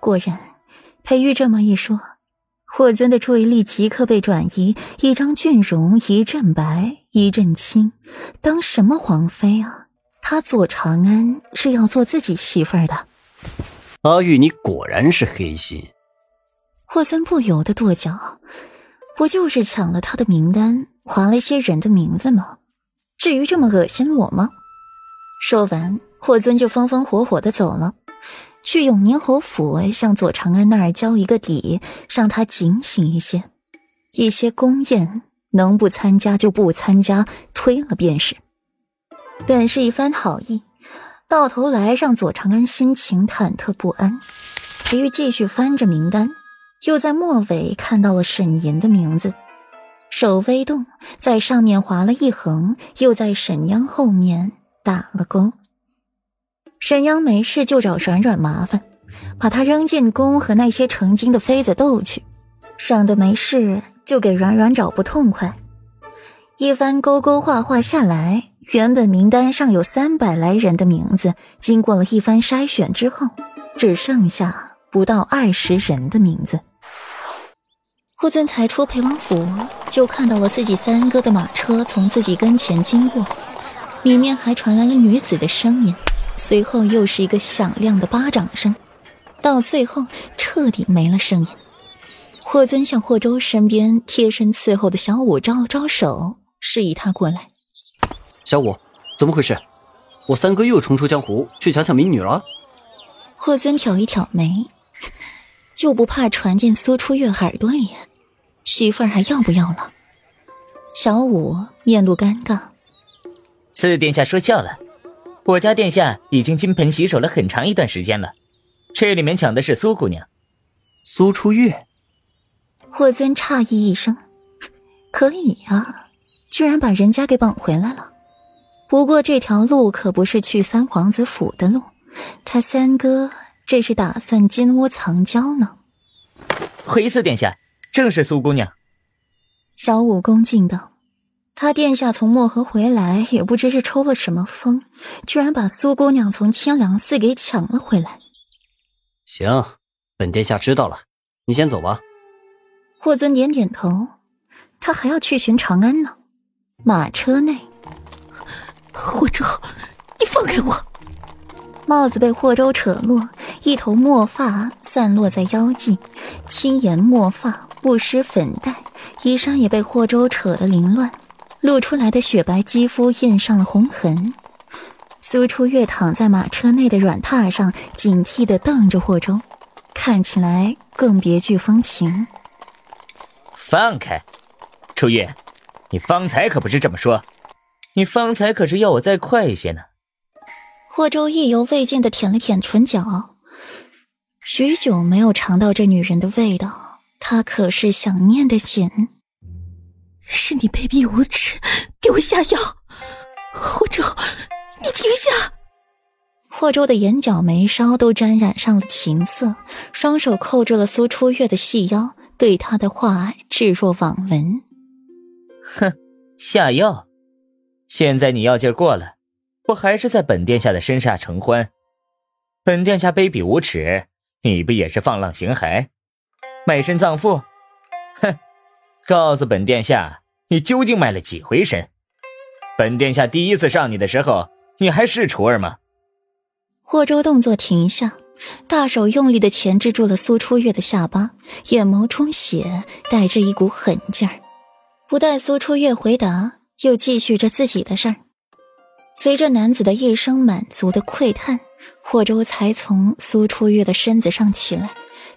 果然，裴玉这么一说，霍尊的注意力即刻被转移，一张俊容，一阵白，一阵青，当什么皇妃啊？他左长安是要做自己媳妇儿的。阿玉，你果然是黑心。霍尊不由得跺脚，不就是抢了他的名单，划了些人的名字吗？至于这么恶心我吗？说完，霍尊就风风火火的走了，去永宁侯府向左长安那儿交一个底，让他警醒一些。一些宫宴能不参加就不参加，推了便是。本是一番好意，到头来让左长安心情忐忑不安。裴玉继续翻着名单，又在末尾看到了沈岩的名字，手微动，在上面划了一横，又在沈央后面打了勾。沈央没事就找软软麻烦，把他扔进宫和那些成精的妃子斗去；赏的没事就给软软找不痛快。一番勾勾画画下来，原本名单上有三百来人的名字，经过了一番筛选之后，只剩下不到二十人的名字。霍尊才出裴王府，就看到了自己三哥的马车从自己跟前经过，里面还传来了女子的声音，随后又是一个响亮的巴掌声，到最后彻底没了声音。霍尊向霍州身边贴身伺候的小五招了招手。示意他过来。小五，怎么回事？我三哥又重出江湖去抢抢民女了？霍尊挑一挑眉，就不怕传进苏初月耳朵里？媳妇儿还要不要了？小五面露尴尬。四殿下说笑了，我家殿下已经金盆洗手了很长一段时间了。这里面抢的是苏姑娘，苏初月。霍尊诧异一声：“可以啊。”居然把人家给绑回来了，不过这条路可不是去三皇子府的路，他三哥这是打算金屋藏娇呢。回四殿下，正是苏姑娘。小五恭敬道：“他殿下从漠河回来，也不知是抽了什么风，居然把苏姑娘从清凉寺给抢了回来。”行，本殿下知道了，你先走吧。霍尊点点头，他还要去寻长安呢。马车内，霍州，你放开我！帽子被霍州扯落，一头墨发散落在腰际，轻颜墨发不施粉黛，衣衫也被霍州扯得凌乱，露出来的雪白肌肤印上了红痕。苏初月躺在马车内的软榻上，警惕地瞪着霍州，看起来更别具风情。放开，初月。你方才可不是这么说，你方才可是要我再快一些呢。霍州意犹未尽的舔了舔唇角，许久没有尝到这女人的味道，他可是想念的紧。是你卑鄙无耻，给我下药！霍州，你停下！霍州的眼角眉梢都沾染上了情色，双手扣住了苏初月的细腰，对他的话置若罔闻。哼，下药！现在你药劲过了，不还是在本殿下的身下承欢？本殿下卑鄙无耻，你不也是放浪形骸，卖身葬父？哼！告诉本殿下，你究竟卖了几回身？本殿下第一次上你的时候，你还是雏儿吗？霍州动作停下，大手用力的钳制住了苏初月的下巴，眼眸充血，带着一股狠劲儿。不待苏初月回答，又继续着自己的事儿。随着男子的一声满足的喟叹，霍州才从苏初月的身子上起来，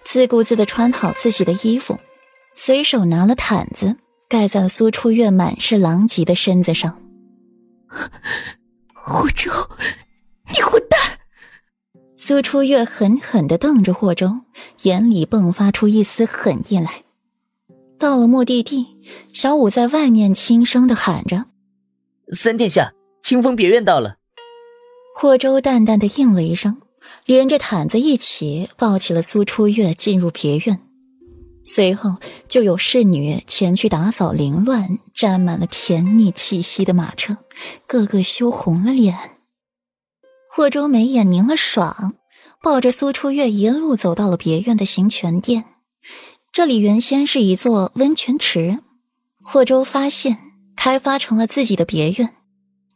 自顾自的穿好自己的衣服，随手拿了毯子盖在了苏初月满是狼藉的身子上。霍州，你混蛋！苏初月狠狠的瞪着霍州，眼里迸发出一丝狠意来。到了目的地，小五在外面轻声的喊着：“三殿下，清风别院到了。”霍州淡淡的应了一声，连着毯子一起抱起了苏初月进入别院。随后就有侍女前去打扫凌乱、沾满了甜腻气息的马车，个个羞红了脸。霍州眉眼凝了爽，抱着苏初月一路走到了别院的行泉殿。这里原先是一座温泉池，霍州发现开发成了自己的别院，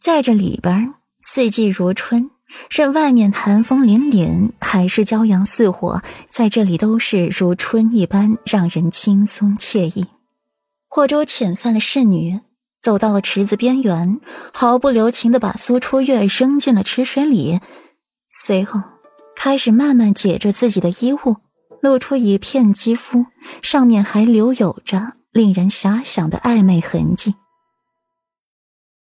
在这里边四季如春，任外面寒风凛凛，还是骄阳似火，在这里都是如春一般，让人轻松惬意。霍州遣散了侍女，走到了池子边缘，毫不留情的把苏初月扔进了池水里，随后开始慢慢解着自己的衣物。露出一片肌肤，上面还留有着令人遐想的暧昧痕迹。